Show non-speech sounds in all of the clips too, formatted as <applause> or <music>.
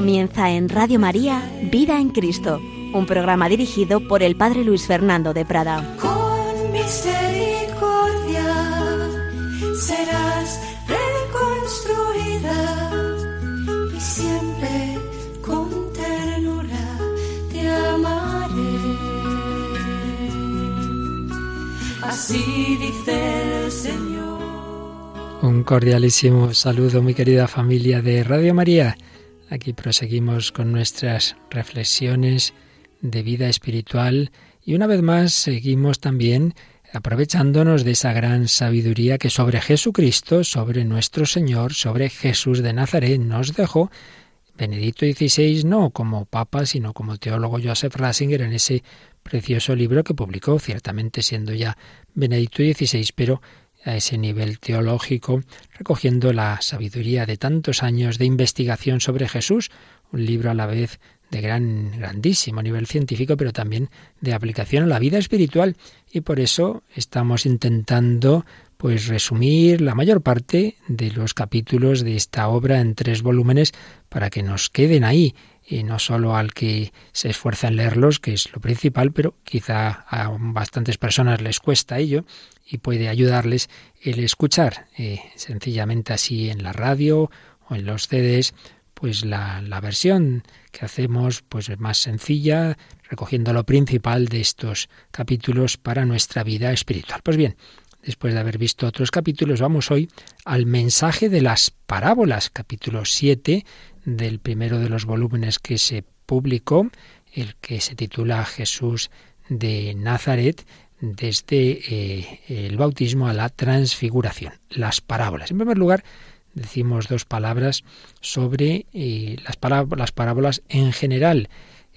Comienza en Radio María Vida en Cristo, un programa dirigido por el Padre Luis Fernando de Prada. Con misericordia serás reconstruida y siempre con ternura te amaré. Así dice el Señor. Un cordialísimo saludo, mi querida familia de Radio María. Aquí proseguimos con nuestras reflexiones de vida espiritual y una vez más seguimos también aprovechándonos de esa gran sabiduría que sobre Jesucristo, sobre nuestro Señor, sobre Jesús de Nazaret nos dejó. Benedicto XVI no como papa, sino como teólogo Joseph Ratzinger en ese precioso libro que publicó, ciertamente siendo ya Benedicto XVI, pero a ese nivel teológico, recogiendo la sabiduría de tantos años de investigación sobre Jesús, un libro a la vez de gran, grandísimo nivel científico, pero también de aplicación a la vida espiritual. Y por eso estamos intentando pues resumir la mayor parte de los capítulos de esta obra en tres volúmenes para que nos queden ahí y no solo al que se esfuerza en leerlos, que es lo principal, pero quizá a bastantes personas les cuesta ello y puede ayudarles el escuchar eh, sencillamente así en la radio o en los CDs pues la, la, versión que hacemos pues es más sencilla, recogiendo lo principal de estos capítulos para nuestra vida espiritual. Pues bien, después de haber visto otros capítulos, vamos hoy al mensaje de las parábolas, capítulo 7 del primero de los volúmenes que se publicó, el que se titula Jesús de Nazaret, desde eh, el bautismo a la transfiguración, las parábolas. En primer lugar, decimos dos palabras sobre eh, las, las, parábolas en general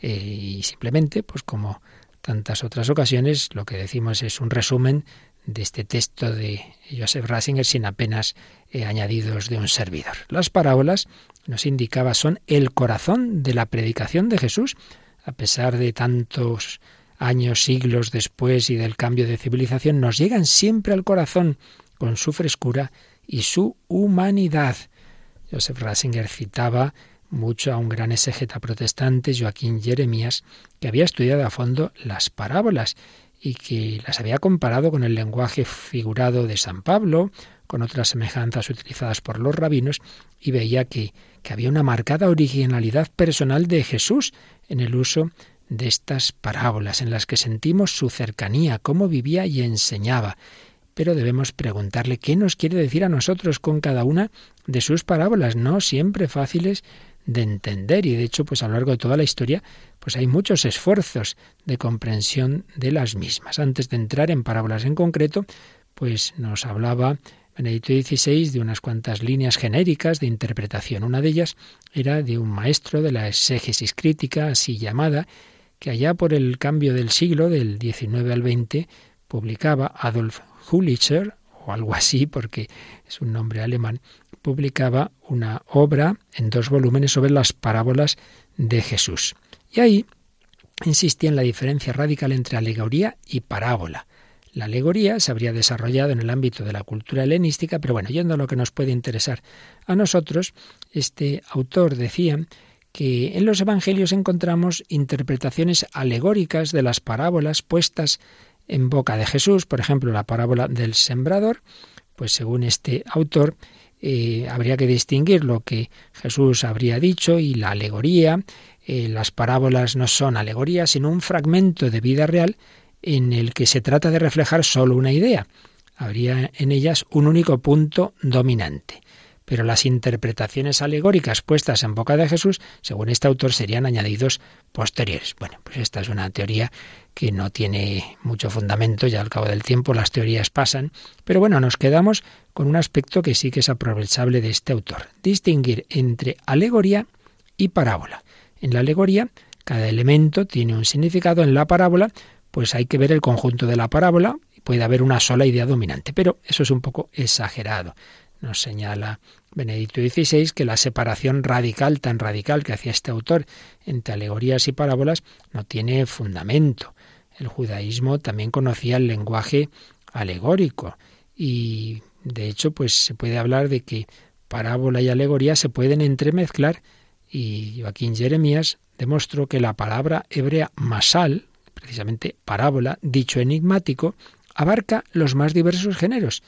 eh, y simplemente, pues como tantas otras ocasiones, lo que decimos es un resumen de este texto de Joseph Ratzinger sin apenas añadidos de un servidor. Las parábolas, nos indicaba, son el corazón de la predicación de Jesús, a pesar de tantos años, siglos después y del cambio de civilización, nos llegan siempre al corazón con su frescura y su humanidad. Joseph Ratzinger citaba mucho a un gran exegeta protestante, Joaquín Jeremías, que había estudiado a fondo las parábolas y que las había comparado con el lenguaje figurado de San Pablo, con otras semejanzas utilizadas por los rabinos, y veía que, que había una marcada originalidad personal de Jesús en el uso de estas parábolas en las que sentimos su cercanía, cómo vivía y enseñaba. Pero debemos preguntarle qué nos quiere decir a nosotros con cada una de sus parábolas, no siempre fáciles de entender y de hecho pues a lo largo de toda la historia pues hay muchos esfuerzos de comprensión de las mismas. Antes de entrar en parábolas en concreto, pues nos hablaba Benedicto XVI de unas cuantas líneas genéricas de interpretación. Una de ellas era de un maestro de la exégesis crítica, así llamada, que allá por el cambio del siglo, del XIX al XX, publicaba Adolf Hulicher, o algo así, porque es un nombre alemán, publicaba una obra en dos volúmenes sobre las parábolas de Jesús. Y ahí insistía en la diferencia radical entre alegoría y parábola. La alegoría se habría desarrollado en el ámbito de la cultura helenística, pero bueno, yendo a lo que nos puede interesar a nosotros, este autor decía que en los Evangelios encontramos interpretaciones alegóricas de las parábolas puestas en boca de Jesús, por ejemplo, la parábola del sembrador, pues según este autor, eh, habría que distinguir lo que Jesús habría dicho y la alegoría. Eh, las parábolas no son alegorías, sino un fragmento de vida real en el que se trata de reflejar solo una idea. Habría en ellas un único punto dominante pero las interpretaciones alegóricas puestas en boca de Jesús, según este autor, serían añadidos posteriores. Bueno, pues esta es una teoría que no tiene mucho fundamento, ya al cabo del tiempo las teorías pasan, pero bueno, nos quedamos con un aspecto que sí que es aprovechable de este autor, distinguir entre alegoría y parábola. En la alegoría, cada elemento tiene un significado, en la parábola, pues hay que ver el conjunto de la parábola, puede haber una sola idea dominante, pero eso es un poco exagerado. Nos señala Benedicto XVI que la separación radical, tan radical que hacía este autor entre alegorías y parábolas, no tiene fundamento. El judaísmo también conocía el lenguaje alegórico y de hecho pues se puede hablar de que parábola y alegoría se pueden entremezclar Y Joaquín Jeremías demostró que la palabra hebrea masal, precisamente parábola, dicho enigmático, abarca los más diversos géneros.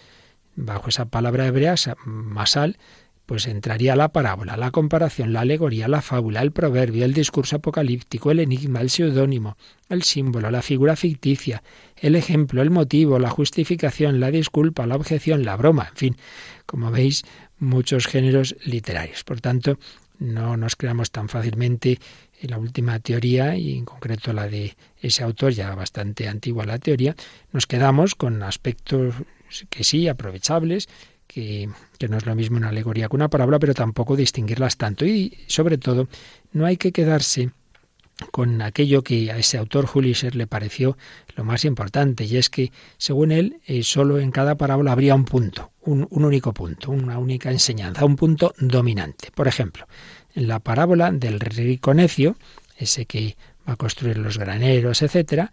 Bajo esa palabra hebrea, masal, pues entraría la parábola, la comparación, la alegoría, la fábula, el proverbio, el discurso apocalíptico, el enigma, el seudónimo, el símbolo, la figura ficticia, el ejemplo, el motivo, la justificación, la disculpa, la objeción, la broma, en fin, como veis, muchos géneros literarios. Por tanto, no nos creamos tan fácilmente en la última teoría, y en concreto la de ese autor, ya bastante antigua la teoría, nos quedamos con aspectos que sí, aprovechables, que, no es lo mismo una alegoría que una parábola, pero tampoco distinguirlas tanto. Y sobre todo, no hay que quedarse con aquello que a ese autor Julisher le pareció lo más importante, y es que, según él, eh, solo en cada parábola habría un punto, un, un, único punto, una única enseñanza, un punto dominante. Por ejemplo, en la parábola del rico necio, ese que va a construir los graneros, etcétera,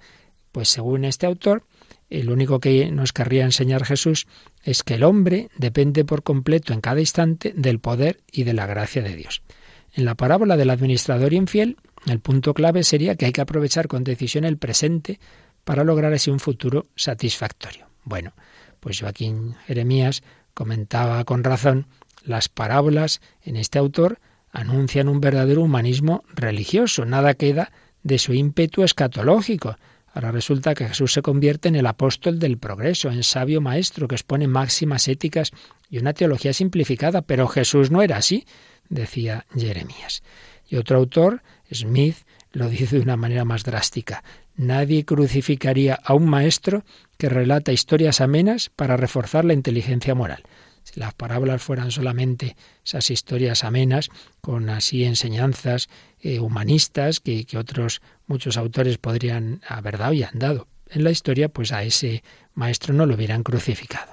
pues según este autor, el único que nos querría enseñar Jesús es que el hombre depende por completo en cada instante del poder y de la gracia de Dios. En la parábola del administrador infiel, el punto clave sería que hay que aprovechar con decisión el presente para lograr así un futuro satisfactorio. Bueno, pues Joaquín Jeremías comentaba con razón, las parábolas en este autor anuncian un verdadero humanismo religioso, nada queda de su ímpetu escatológico, Ahora resulta que Jesús se convierte en el apóstol del progreso, en sabio maestro que expone máximas éticas y una teología simplificada, pero Jesús no era así, decía Jeremías. Y otro autor, Smith, lo dice de una manera más drástica. Nadie crucificaría a un maestro que relata historias amenas para reforzar la inteligencia moral. Si las parábolas fueran solamente esas historias amenas, con así enseñanzas eh, humanistas que, otros muchos autores podrían haber dado y han dado en la historia, pues a ese maestro no lo hubieran crucificado.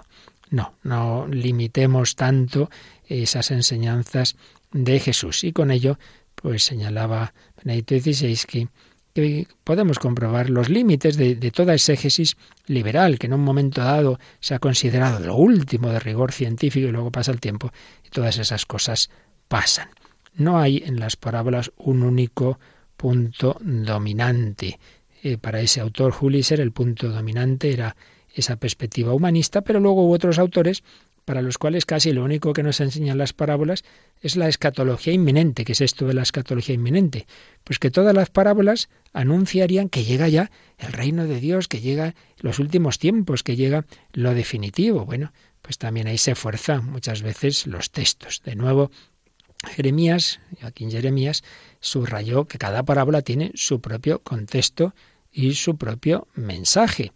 No, no limitemos tanto esas enseñanzas de Jesús. Y con ello, pues señalaba Benedicto XVI que podemos comprobar los límites de, toda exégesis liberal, que en un momento dado se ha considerado lo último de rigor científico y luego pasa el tiempo y todas esas cosas pasan. No hay en las parábolas un único punto dominante. Eh, para ese autor Juliser el punto dominante era esa perspectiva humanista, pero luego hubo otros autores para los cuales casi lo único que nos enseñan las parábolas es la escatología inminente. ¿Qué es esto de la escatología inminente? Pues que todas las parábolas anunciarían que llega ya el reino de Dios, que llega los últimos tiempos, que llega lo definitivo. Bueno, pues también ahí se fuerzan muchas veces los textos. De nuevo, Jeremías, aquí en Jeremías, subrayó que cada parábola tiene su propio contexto y su propio mensaje.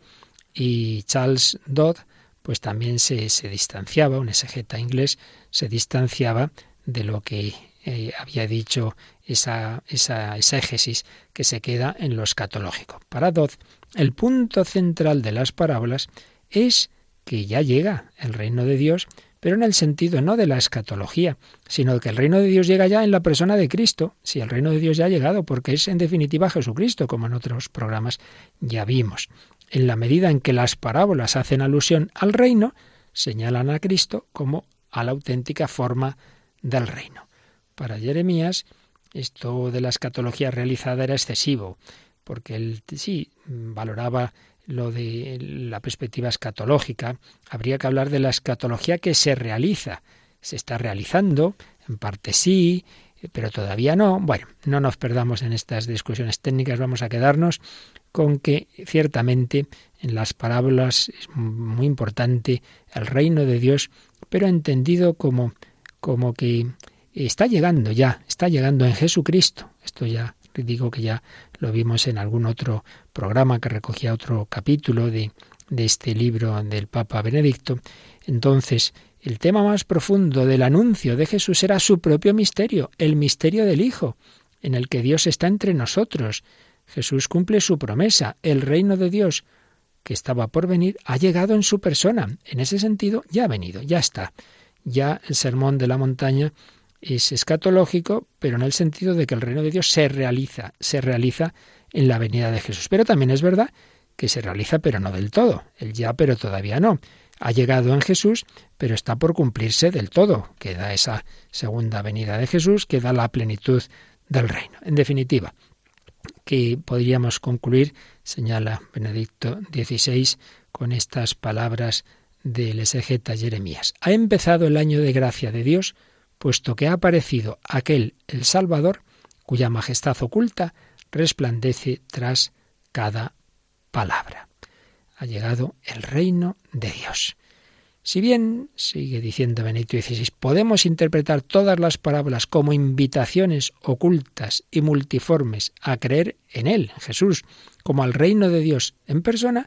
Y Charles Dodd pues también se, se distanciaba, un exegeta inglés se distanciaba de lo que eh, había dicho esa, esa exégesis que se queda en lo escatológico. Para Dodd, el punto central de las parábolas es que ya llega el reino de Dios, pero en el sentido no de la escatología, sino que el reino de Dios llega ya en la persona de Cristo. Si el reino de Dios ya ha llegado, porque es en definitiva Jesucristo, como en otros programas ya vimos en la medida en que las parábolas hacen alusión al reino, señalan a Cristo como a la auténtica forma del reino. Para Jeremías, esto de la escatología realizada era excesivo, porque él sí valoraba lo de la perspectiva escatológica, habría que hablar de la escatología que se realiza. Se está realizando, en parte sí, pero todavía no. Bueno, no nos perdamos en estas discusiones técnicas, vamos a quedarnos con que ciertamente en las parábolas es muy importante el reino de Dios, pero entendido como, como que está llegando ya, está llegando en Jesucristo. Esto ya digo que ya lo vimos en algún otro programa que recogía otro capítulo de, de este libro del Papa Benedicto. Entonces, el tema más profundo del anuncio de Jesús era su propio misterio, el misterio del Hijo, en el que Dios está entre nosotros. Jesús cumple su promesa, el reino de Dios que estaba por venir ha llegado en su persona. En ese sentido, ya ha venido, ya está. Ya el sermón de la montaña es escatológico, pero en el sentido de que el reino de Dios se realiza, se realiza en la venida de Jesús. Pero también es verdad que se realiza, pero no del todo. El ya, pero todavía no. ha llegado en Jesús, pero está por cumplirse del todo. Queda esa segunda venida de Jesús, queda la plenitud del reino. En definitiva, que podríamos concluir, señala Benedicto XVI, con estas palabras del exegeta Jeremías. Ha empezado el año de gracia de Dios, puesto que ha aparecido aquel, el Salvador, cuya majestad oculta resplandece tras cada palabra. Ha llegado el reino de Dios. Si bien, sigue diciendo Benito XVI, podemos interpretar todas las parábolas como invitaciones ocultas y multiformes a creer en Él, Jesús, como al reino de Dios en persona,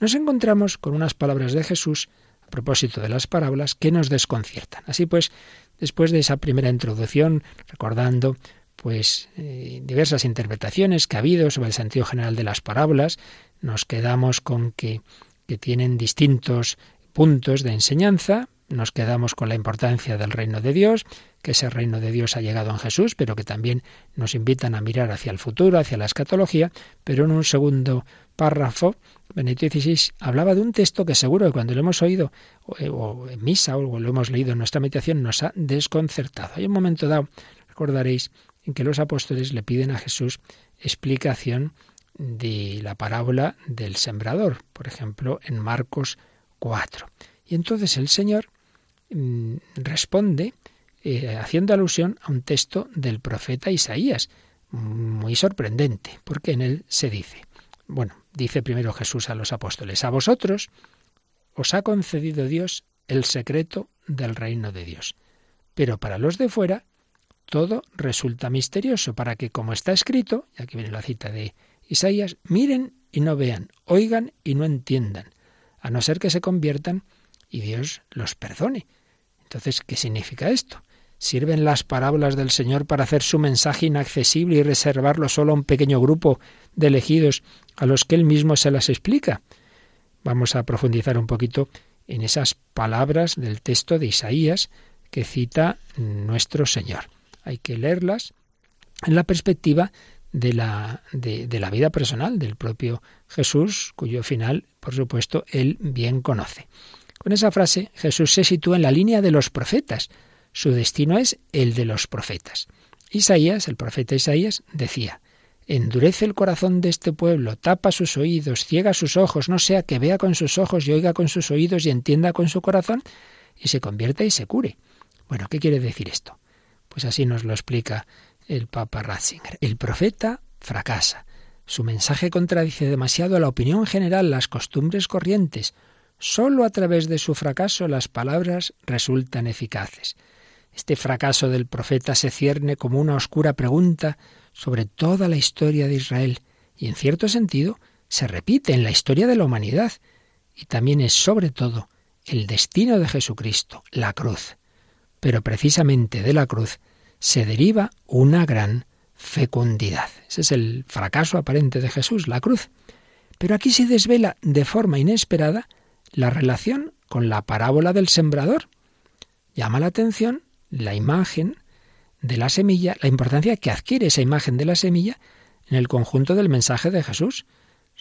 nos encontramos con unas palabras de Jesús a propósito de las parábolas que nos desconciertan. Así pues, después de esa primera introducción, recordando pues eh, diversas interpretaciones que ha habido sobre el sentido general de las parábolas, nos quedamos con que, que tienen distintos puntos de enseñanza, nos quedamos con la importancia del reino de Dios, que ese reino de Dios ha llegado en Jesús, pero que también nos invitan a mirar hacia el futuro, hacia la escatología, pero en un segundo párrafo, Benedicto XVI hablaba de un texto que seguro que cuando lo hemos oído o en misa o lo hemos leído en nuestra meditación nos ha desconcertado. Hay un momento dado, recordaréis, en que los apóstoles le piden a Jesús explicación de la parábola del sembrador, por ejemplo, en Marcos 4. Y entonces el Señor mm, responde eh, haciendo alusión a un texto del profeta Isaías, muy sorprendente, porque en él se dice, bueno, dice primero Jesús a los apóstoles, a vosotros os ha concedido Dios el secreto del reino de Dios, pero para los de fuera todo resulta misterioso, para que, como está escrito, y aquí viene la cita de Isaías, miren y no vean, oigan y no entiendan, a no ser que se conviertan y Dios los perdone. Entonces, ¿qué significa esto? ¿Sirven las parábolas del Señor para hacer su mensaje inaccesible y reservarlo solo a un pequeño grupo de elegidos a los que Él mismo se las explica? Vamos a profundizar un poquito en esas palabras del texto de Isaías que cita nuestro Señor. Hay que leerlas en la perspectiva de la, de, la vida personal del propio Jesús, cuyo final, por supuesto, él bien conoce. Con esa frase, Jesús se sitúa en la línea de los profetas. Su destino es el de los profetas. Isaías, el profeta Isaías, decía, Endurece el corazón de este pueblo, tapa sus oídos, ciega sus ojos, no sea que vea con sus ojos y oiga con sus oídos y entienda con su corazón y se convierta y se cure. Bueno, ¿qué quiere decir esto? Pues así nos lo explica el Papa Ratzinger. El profeta fracasa. Su mensaje contradice demasiado a la opinión general, las costumbres corrientes. Solo a través de su fracaso las palabras resultan eficaces. Este fracaso del profeta se cierne como una oscura pregunta sobre toda la historia de Israel y en cierto sentido se repite en la historia de la humanidad y también es sobre todo el destino de Jesucristo, la cruz. Pero precisamente de la cruz se deriva una gran fecundidad. Ese es el fracaso aparente de Jesús, la cruz. Pero aquí se desvela de forma inesperada la relación con la parábola del sembrador. Llama la atención la imagen de la semilla, la importancia que adquiere esa imagen de la semilla en el conjunto del mensaje de Jesús.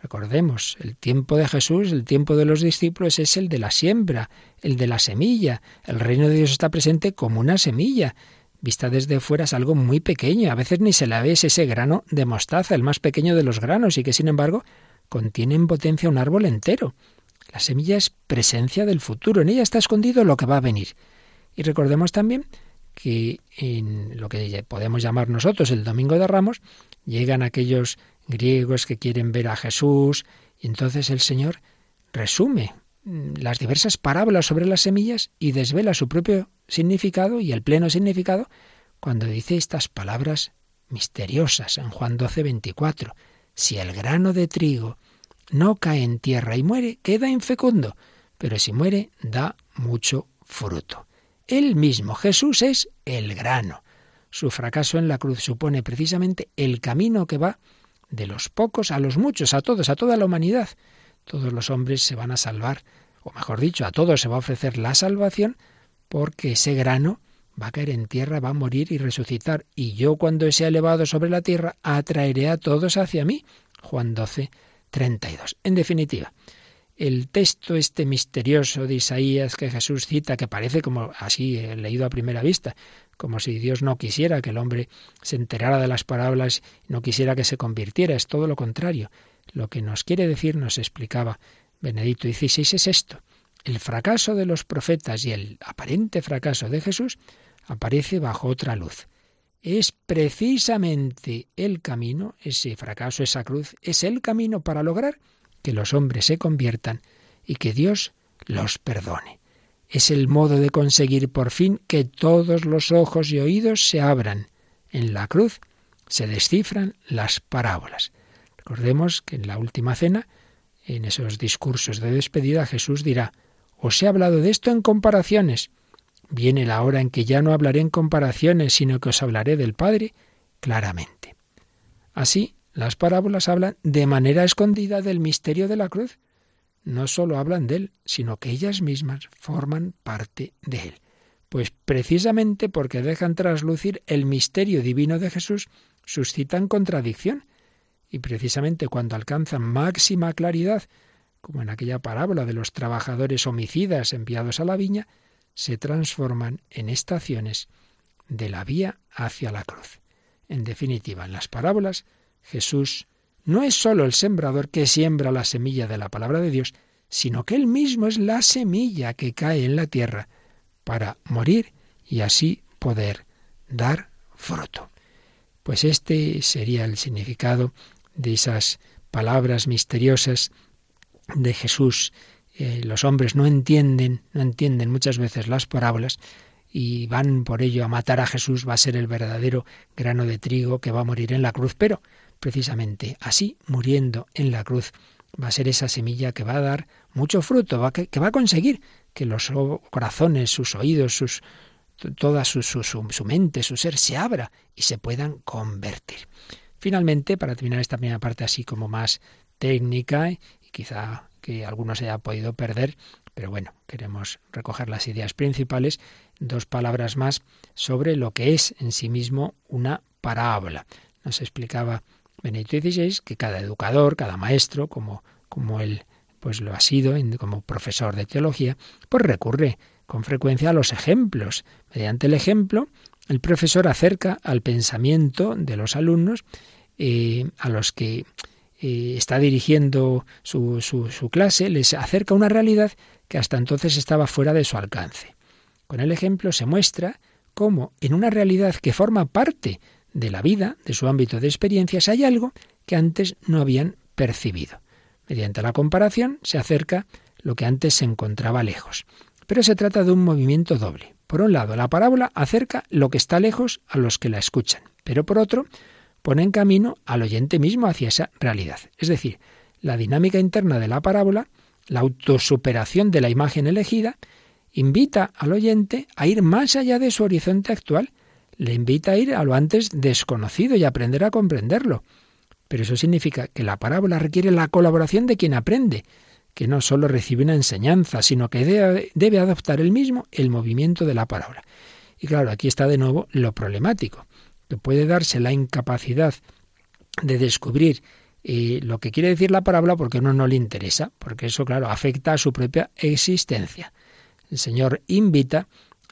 Recordemos, el tiempo de Jesús, el tiempo de los discípulos es el de la siembra, el de la semilla. El reino de Dios está presente como una semilla vista desde fuera es algo muy pequeño, a veces ni se la ve ese grano de mostaza, el más pequeño de los granos, y que sin embargo contiene en potencia un árbol entero. La semilla es presencia del futuro, en ella está escondido lo que va a venir. Y recordemos también que en lo que podemos llamar nosotros el Domingo de Ramos, llegan aquellos griegos que quieren ver a Jesús, y entonces el Señor resume las diversas parábolas sobre las semillas y desvela su propio significado y el pleno significado cuando dice estas palabras misteriosas en Juan 12, 24. Si el grano de trigo no cae en tierra y muere, queda infecundo, pero si muere, da mucho fruto. Él mismo, Jesús, es el grano. Su fracaso en la cruz supone precisamente el camino que va de los pocos a los muchos, a todos, a toda la humanidad. Todos los hombres se van a salvar, o mejor dicho, a todos se va a ofrecer la salvación porque ese grano va a caer en tierra, va a morir y resucitar, y yo cuando sea elevado sobre la tierra atraeré a todos hacia mí. Juan 12, 32. En definitiva, el texto este misterioso de Isaías que Jesús cita, que parece como así he leído a primera vista, como si Dios no quisiera que el hombre se enterara de las parábolas no quisiera que se convirtiera, es todo lo contrario. Lo que nos quiere decir, nos explicaba Benedicto XVI, es esto. El fracaso de los profetas y el aparente fracaso de Jesús aparece bajo otra luz. Es precisamente el camino, ese fracaso, esa cruz, es el camino para lograr que los hombres se conviertan y que Dios los perdone. Es el modo de conseguir por fin que todos los ojos y oídos se abran. En la cruz se descifran las parábolas. Recordemos que en la última cena, en esos discursos de despedida, Jesús dirá, os he hablado de esto en comparaciones. Viene la hora en que ya no hablaré en comparaciones, sino que os hablaré del Padre claramente. Así, las parábolas hablan de manera escondida del misterio de la cruz. No sólo hablan de él, sino que ellas mismas forman parte de él. Pues precisamente porque dejan traslucir el misterio divino de Jesús, suscitan contradicción. Y precisamente cuando alcanzan máxima claridad, como en aquella parábola de los trabajadores homicidas enviados a la viña, se transforman en estaciones de la vía hacia la cruz. En definitiva, en las parábolas Jesús no es sólo el sembrador que siembra la semilla de la palabra de Dios, sino que Él mismo es la semilla que cae en la tierra para morir y así poder dar fruto. Pues este sería el significado de esas palabras misteriosas de Jesús. Eh, los hombres no entienden, no entienden muchas veces las parábolas y van por ello a matar a Jesús, va a ser el verdadero grano de trigo que va a morir en la cruz, pero precisamente así, muriendo en la cruz, va a ser esa semilla que va a dar mucho fruto, va que, va a conseguir que los corazones, sus oídos, sus, toda su, su, mente, su ser se abra y se puedan convertir. Finalmente, para terminar esta primera parte así como más técnica quizá que algunos haya podido perder, pero bueno, queremos recoger las ideas principales, dos palabras más sobre lo que es en sí mismo una parábola. Nos explicaba Benedicto XVI que cada educador, cada maestro, como, como él pues lo ha sido como profesor de teología, pues recurre con frecuencia a los ejemplos. Mediante el ejemplo, el profesor acerca al pensamiento de los alumnos eh, a los que eh, está dirigiendo su, su, su clase, les acerca una realidad que hasta entonces estaba fuera de su alcance. Con el ejemplo se muestra cómo en una realidad que forma parte de la vida, de su ámbito de experiencias, hay algo que antes no habían percibido. Mediante la comparación se acerca lo que antes se encontraba lejos. Pero se trata de un movimiento doble. Por un lado, la parábola acerca lo que está lejos a los que la escuchan, pero por otro, pone en camino al oyente mismo hacia esa realidad. Es decir, la dinámica interna de la parábola, la autosuperación de la imagen elegida, invita al oyente a ir más allá de su horizonte actual le invita a ir a lo antes desconocido y aprender a comprenderlo. Pero eso significa que la parábola requiere la colaboración de quien aprende, que no sólo recibe una enseñanza, sino que debe, adoptar él mismo el movimiento de la parábola. Y claro, aquí está de nuevo lo problemático, que puede darse la incapacidad de descubrir eh, lo que quiere decir la parábola porque a uno no le interesa, porque eso, claro, afecta a su propia existencia. El Señor invita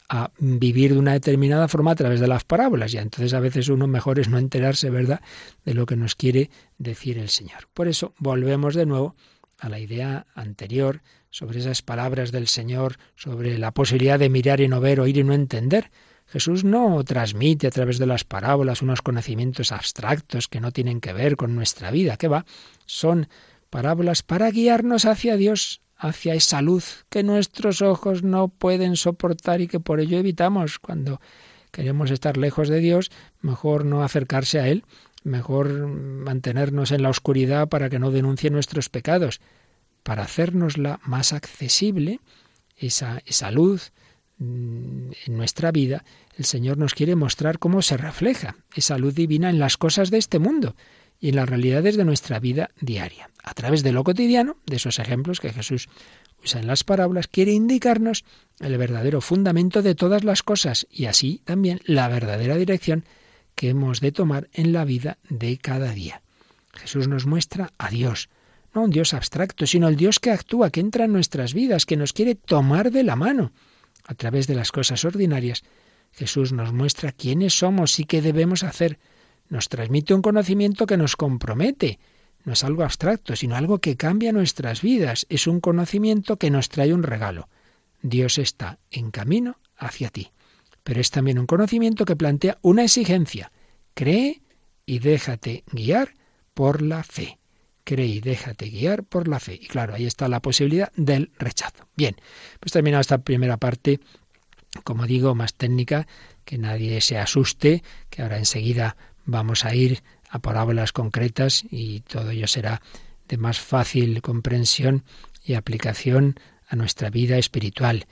a vivir de una determinada forma a través de las parábolas. Y entonces a veces uno mejor es no enterarse, ¿verdad?, de lo que nos quiere decir el Señor. Por eso volvemos de nuevo a la idea anterior sobre esas palabras del Señor, sobre la posibilidad de mirar y no ver, oír y no entender. Jesús no transmite a través de las parábolas unos conocimientos abstractos que no tienen que ver con nuestra vida, que va, son parábolas para guiarnos hacia Dios, hacia esa luz que nuestros ojos no pueden soportar y que por ello evitamos. Cuando queremos estar lejos de Dios, mejor no acercarse a Él, mejor mantenernos en la oscuridad para que no denuncie nuestros pecados, para hacernosla más accesible, esa, esa luz en nuestra vida, el Señor nos quiere mostrar cómo se refleja esa luz divina en las cosas de este mundo y en las realidades de nuestra vida diaria. A través de lo cotidiano, de esos ejemplos que Jesús usa en las parábolas, quiere indicarnos el verdadero fundamento de todas las cosas y así también la verdadera dirección que hemos de tomar en la vida de cada día. Jesús nos muestra a Dios, no un Dios abstracto, sino el Dios que actúa, que entra en nuestras vidas, que nos quiere tomar de la mano. A través de las cosas ordinarias, Jesús nos muestra quiénes somos y qué debemos hacer. Nos transmite un conocimiento que nos compromete. No es algo abstracto, sino algo que cambia nuestras vidas. Es un conocimiento que nos trae un regalo. Dios está en camino hacia ti. Pero es también un conocimiento que plantea una exigencia. Cree y déjate guiar por la fe. Cree y déjate guiar por la fe. Y claro, ahí está la posibilidad del rechazo. Bien, pues terminado esta primera parte, como digo, más técnica, que nadie se asuste, que ahora enseguida vamos a ir a parábolas concretas y todo ello será de más fácil comprensión y aplicación a nuestra vida espiritual.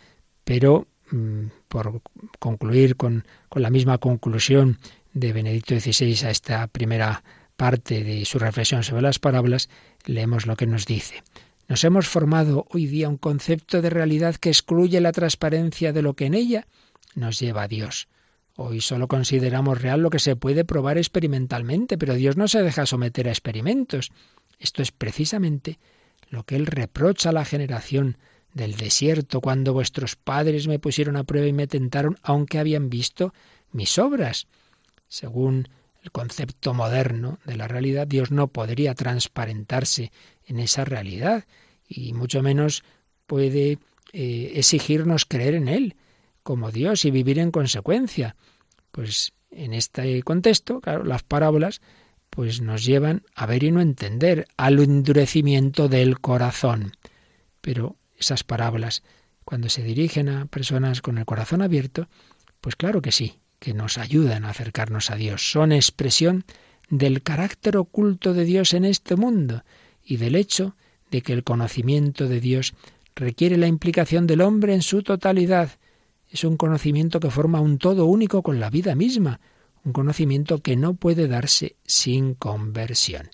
Pero mm, por concluir con, con la misma conclusión de Benedicto XVI a esta primera parte de su reflexión sobre las parábolas, leemos lo que nos dice. Nos hemos formado hoy día un concepto de realidad que excluye la transparencia de lo que en ella nos lleva a Dios. Hoy solo consideramos real lo que se puede probar experimentalmente, pero Dios no se deja someter a experimentos. Esto es precisamente lo que Él reprocha a la generación del desierto cuando vuestros padres me pusieron a prueba y me tentaron aunque habían visto mis obras. Según el concepto moderno de la realidad, Dios no podría transparentarse en esa realidad y mucho menos puede eh, exigirnos creer en Él como Dios y vivir en consecuencia. Pues en este contexto, claro, las parábolas pues nos llevan a ver y no entender, al endurecimiento del corazón. Pero esas parábolas, cuando se dirigen a personas con el corazón abierto, pues claro que sí, que nos ayudan a acercarnos a Dios. Son expresión del carácter oculto de Dios en este mundo y del hecho de que el conocimiento de Dios requiere la implicación del hombre en su totalidad. Es un conocimiento que forma un todo único con la vida misma, un conocimiento que no puede darse sin conversión.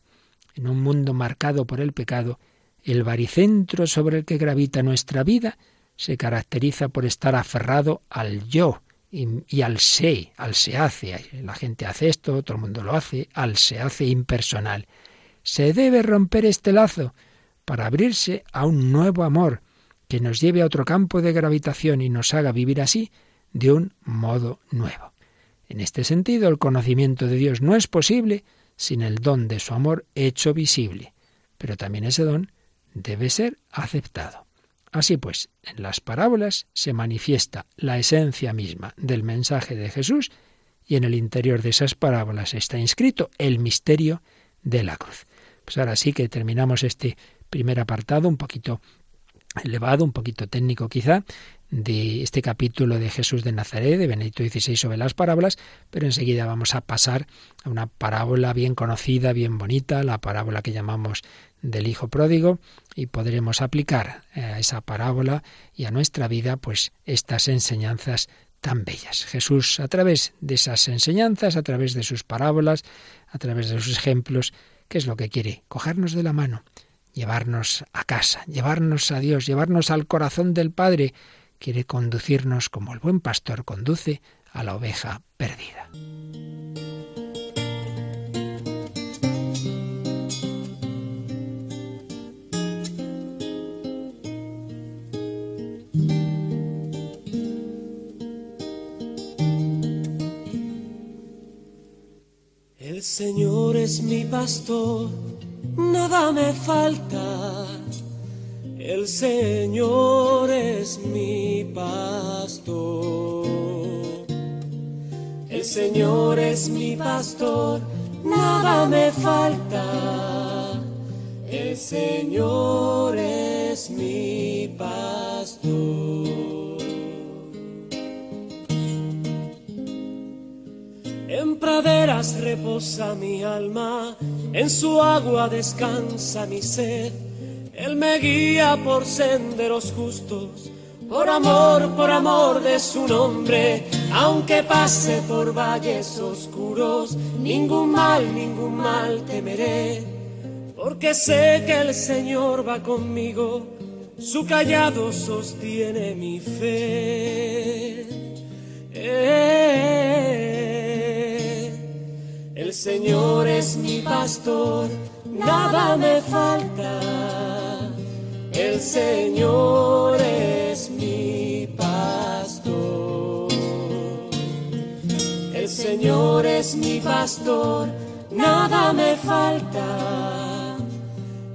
En un mundo marcado por el pecado, el baricentro sobre el que gravita nuestra vida se caracteriza por estar aferrado al yo, y, al se, al se hace. La gente hace esto, todo el mundo lo hace, al se hace impersonal. Se debe romper este lazo para abrirse a un nuevo amor que nos lleve a otro campo de gravitación y nos haga vivir así de un modo nuevo. En este sentido, el conocimiento de Dios no es posible sin el don de su amor hecho visible, pero también ese don debe ser aceptado. Así pues, en las parábolas se manifiesta la esencia misma del mensaje de Jesús y en el interior de esas parábolas está inscrito el misterio de la cruz. Pues ahora sí que terminamos este primer apartado un poquito elevado, un poquito técnico quizá, de este capítulo de Jesús de Nazaret, de Benedicto XVI sobre las parábolas, pero enseguida vamos a pasar a una parábola bien conocida, bien bonita, la parábola que llamamos del Hijo Pródigo, y podremos aplicar a esa parábola y a nuestra vida pues estas enseñanzas tan bellas. Jesús a través de esas enseñanzas, a través de sus parábolas, a través de sus ejemplos, ¿qué es lo que quiere? Cogernos de la mano, llevarnos a casa, llevarnos a Dios, llevarnos al corazón del Padre, quiere conducirnos como el buen pastor conduce a la oveja perdida. Señor es mi pastor, nada me falta. El Señor es mi pastor. El Señor es mi pastor, nada me falta. El Señor es mi pastor. Praderas reposa mi alma, en su agua descansa mi sed. Él me guía por senderos justos, por amor, por amor de su nombre. Aunque pase por valles oscuros, ningún mal, ningún mal temeré. Porque sé que el Señor va conmigo, su callado sostiene mi fe. El Señor es mi pastor, nada me falta. Señor es mi pastor. El Señor es mi pastor, nada me falta.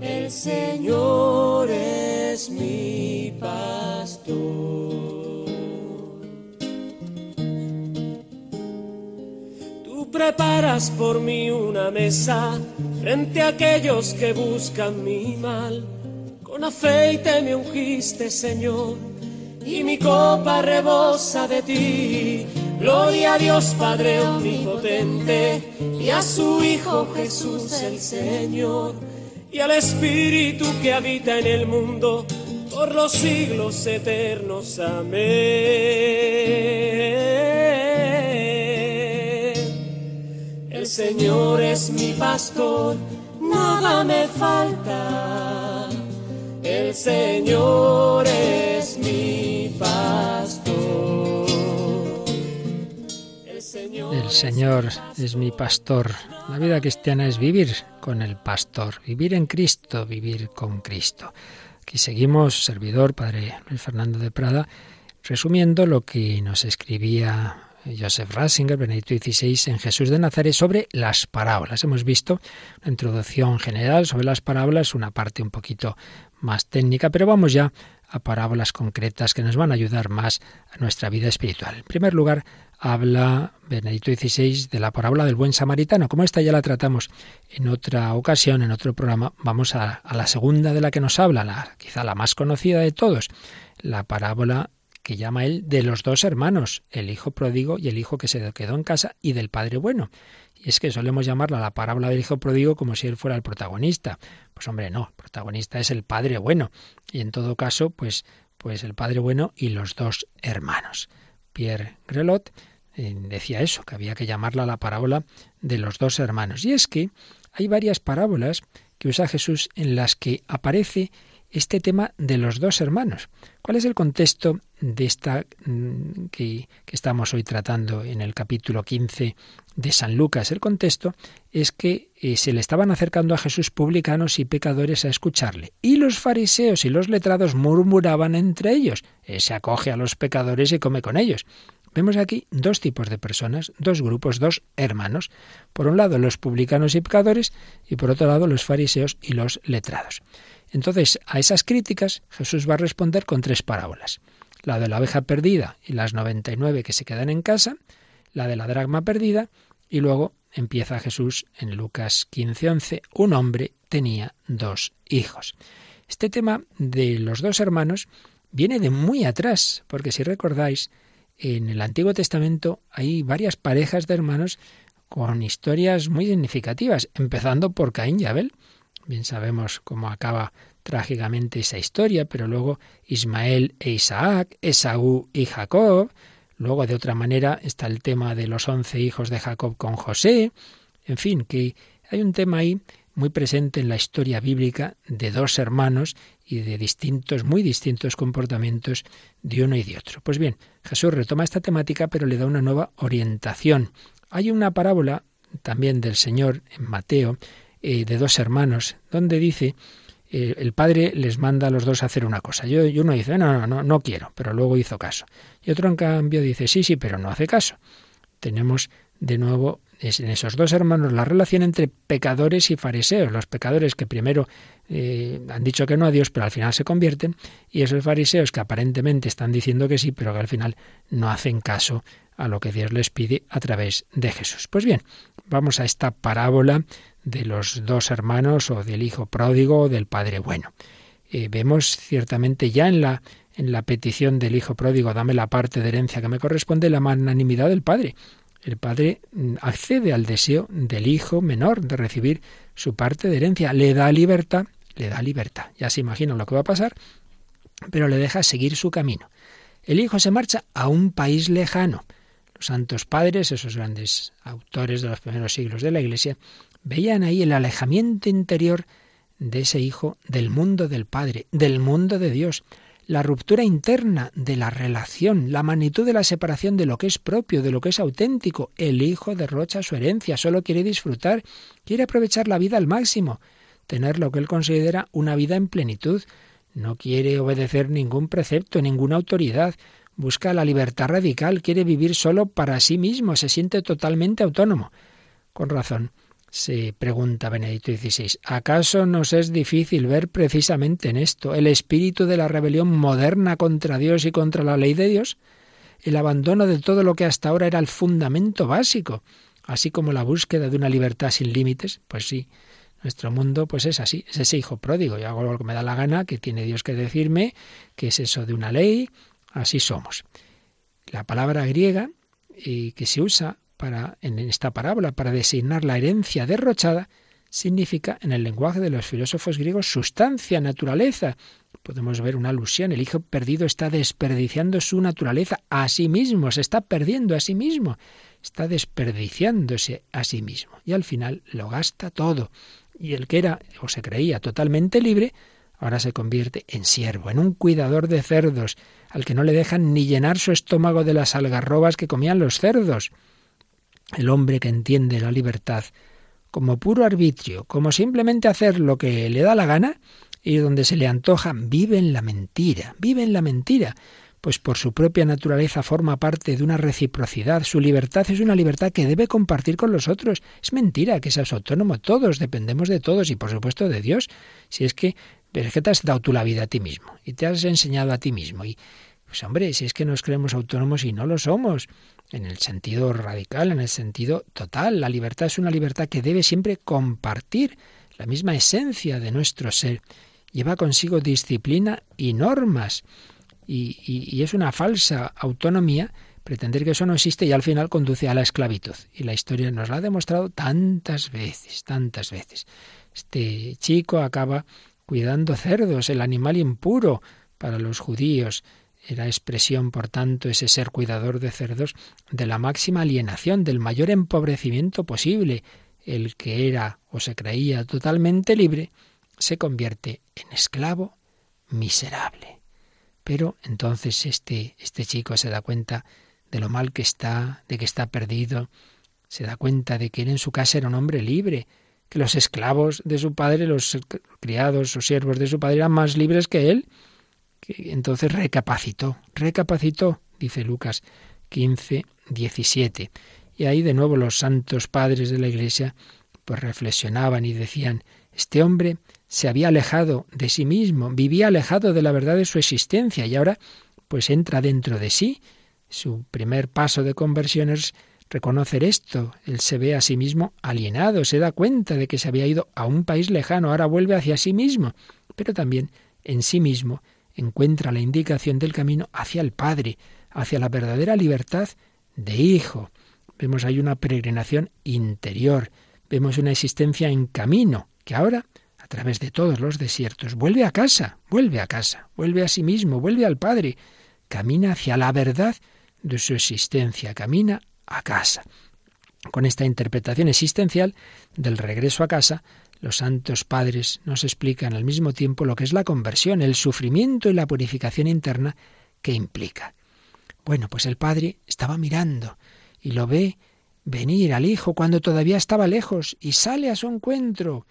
El Señor es mi pastor. Preparas por mí una mesa frente a aquellos que buscan mi mal con aceite me ungiste, Señor, y mi copa rebosa de ti. Gloria a Dios Padre Omnipotente y a su Hijo Jesús el Señor y al Espíritu que habita en el mundo por los siglos eternos. Amén. Señor es mi pastor, nada me falta. El Señor es mi pastor. El Señor, es mi pastor. La vida cristiana es vivir con el pastor, vivir en Cristo, vivir con Cristo. Aquí seguimos, servidor, Padre Luis Fernando de Prada, resumiendo lo que nos escribía Joseph Ratzinger, Benedicto XVI, en Jesús de Nazaret sobre las parábolas. Hemos visto una introducción general sobre las parábolas, una parte un poquito más técnica, pero vamos ya a parábolas concretas que nos van a ayudar más a nuestra vida espiritual. En primer lugar, habla Benedicto XVI de la parábola del buen samaritano. Como esta ya la tratamos en otra ocasión, en otro programa, vamos a, a la segunda de la que nos habla, la, quizá la más conocida de todos, la parábola que llama él de los dos hermanos, el hijo pródigo y el hijo que se quedó en casa, y del padre bueno. Y es que solemos llamarla la parábola del hijo pródigo como si él fuera el protagonista. Pues hombre, no, el protagonista es el padre bueno. Y en todo caso, pues, pues el padre bueno y los dos hermanos. Pierre Grelot eh, decía eso, que había que llamarla la parábola de los dos hermanos. Y es que hay varias parábolas que usa Jesús en las que aparece este tema de los dos hermanos. ¿Cuál es el contexto de esta mm, que, estamos hoy tratando en el capítulo 15 de San Lucas? El contexto es que eh, se le estaban acercando a Jesús publicanos y pecadores a escucharle, y los fariseos y los letrados murmuraban entre ellos. se acoge a los pecadores y come con ellos. Vemos aquí dos tipos de personas, dos grupos, dos hermanos. Por un lado los publicanos y pecadores y por otro lado los fariseos y los letrados. Entonces, a esas críticas Jesús va a responder con tres parábolas. La de la oveja perdida y las 99 que se quedan en casa, la de la dragma perdida, y luego empieza Jesús en Lucas 15:11, un hombre tenía dos hijos. Este tema de los dos hermanos viene de muy atrás, porque si recordáis, en el Antiguo Testamento hay varias parejas de hermanos con historias muy significativas, empezando por Caín y Abel. Bien sabemos cómo acaba trágicamente esa historia, pero luego Ismael e Isaac, Esaú y Jacob, luego de otra manera está el tema de los once hijos de Jacob con José, en fin, que hay un tema ahí muy presente en la historia bíblica de dos hermanos y de distintos, muy distintos comportamientos de uno y de otro. Pues bien, Jesús retoma esta temática, pero le da una nueva orientación. Hay una parábola también del Señor en Mateo, eh, de dos hermanos, donde dice, eh, el padre les manda a los dos a hacer una cosa. Y uno dice, no, no, no, no quiero, pero luego hizo caso. Y otro, en cambio, dice, sí, sí, pero no hace caso. Tenemos de nuevo en esos dos hermanos la relación entre pecadores y fariseos. Los pecadores que primero eh, han dicho que no a Dios, pero al final se convierten, y esos fariseos que aparentemente están diciendo que sí, pero que al final no hacen caso a lo que Dios les pide a través de Jesús. Pues bien, vamos a esta parábola de los dos hermanos o del hijo pródigo o del padre bueno. Eh, vemos ciertamente ya en la, en la petición del hijo pródigo, dame la parte de herencia que me corresponde, la magnanimidad del padre. El padre mm, accede al deseo del hijo menor de recibir su parte de herencia, le da libertad, le da libertad. Ya se imagina lo que va a pasar, pero le deja seguir su camino. El hijo se marcha a un país lejano. Los santos padres, esos grandes autores de los primeros siglos de la Iglesia, veían ahí el alejamiento interior de ese hijo del mundo del Padre, del mundo de Dios, la ruptura interna de la relación, la magnitud de la separación de lo que es propio, de lo que es auténtico. El hijo derrocha su herencia, solo quiere disfrutar, quiere aprovechar la vida al máximo, tener lo que él considera una vida en plenitud. No quiere obedecer ningún precepto, ninguna autoridad. Busca la libertad radical, quiere vivir solo para sí mismo, se siente totalmente autónomo. Con razón, se pregunta Benedicto XVI, ¿acaso nos es difícil ver precisamente en esto el espíritu de la rebelión moderna contra Dios y contra la ley de Dios? El abandono de todo lo que hasta ahora era el fundamento básico, así como la búsqueda de una libertad sin límites, pues sí, nuestro mundo pues es así, es ese hijo pródigo, yo hago lo que me da la gana, que tiene Dios que decirme, que es eso de una ley, así somos. La palabra griega eh, que se usa para, en esta parábola para designar la herencia derrochada significa, en el lenguaje de los filósofos griegos, sustancia, naturaleza. Podemos ver una alusión. El hijo perdido está desperdiciando su naturaleza a sí mismo, se está perdiendo a sí mismo, está desperdiciándose a sí mismo. Y al final lo gasta todo. Y el que era o se creía totalmente libre, ahora se convierte en siervo, en un cuidador de cerdos, al que no le dejan ni llenar su estómago de las algarrobas que comían los cerdos. El hombre que entiende la libertad como puro arbitrio, como simplemente hacer lo que le da la gana y donde se le antoja, vive en la mentira, vive en la mentira, pues por su propia naturaleza forma parte de una reciprocidad. Su libertad es una libertad que debe compartir con los otros. Es mentira que seas autónomo. Todos dependemos de todos y por supuesto de Dios. Si es que, pero es que te has dado tú la vida a ti mismo y te has enseñado a ti mismo. Y pues hombre, si es que nos creemos autónomos y no lo somos, en el sentido radical, en el sentido total, la libertad es una libertad que debe siempre compartir la misma esencia de nuestro ser. Lleva consigo disciplina y normas. Y, es una falsa autonomía pretender que eso no existe y al final conduce a la esclavitud. Y la historia nos lo ha demostrado tantas veces, tantas veces. Este chico acaba cuidando cerdos, el animal impuro para los judíos. Era expresión, por tanto, ese ser cuidador de cerdos, de la máxima alienación, del mayor empobrecimiento posible. El que era o se creía totalmente libre, se convierte en esclavo miserable. Pero entonces este, este chico se da cuenta de lo mal que está, de que está perdido, se da cuenta de que él en su casa era un hombre libre, que los esclavos de su padre, los criados o siervos de su padre eran más libres que él, entonces recapacitó, recapacitó, dice Lucas 15, 17. Y ahí de nuevo los santos padres de la Iglesia pues reflexionaban y decían, este hombre se había alejado de sí mismo, vivía alejado de la verdad de su existencia y ahora pues entra dentro de sí. Su primer paso de conversión es reconocer esto. Él se ve a sí mismo alienado, se da cuenta de que se había ido a un país lejano, ahora vuelve hacia sí mismo, pero también en sí mismo encuentra la indicación del camino hacia el Padre, hacia la verdadera libertad de hijo. Vemos ahí una peregrinación interior, vemos una existencia en camino, que ahora, a través de todos los desiertos, vuelve a casa, vuelve a casa, vuelve a sí mismo, vuelve al Padre, camina hacia la verdad de su existencia, camina a casa. Con esta interpretación existencial del regreso a casa, los santos padres nos explican al mismo tiempo lo que es la conversión, el sufrimiento y la purificación interna que implica. Bueno, pues el padre estaba mirando y lo ve venir al hijo cuando todavía estaba lejos y sale a su encuentro.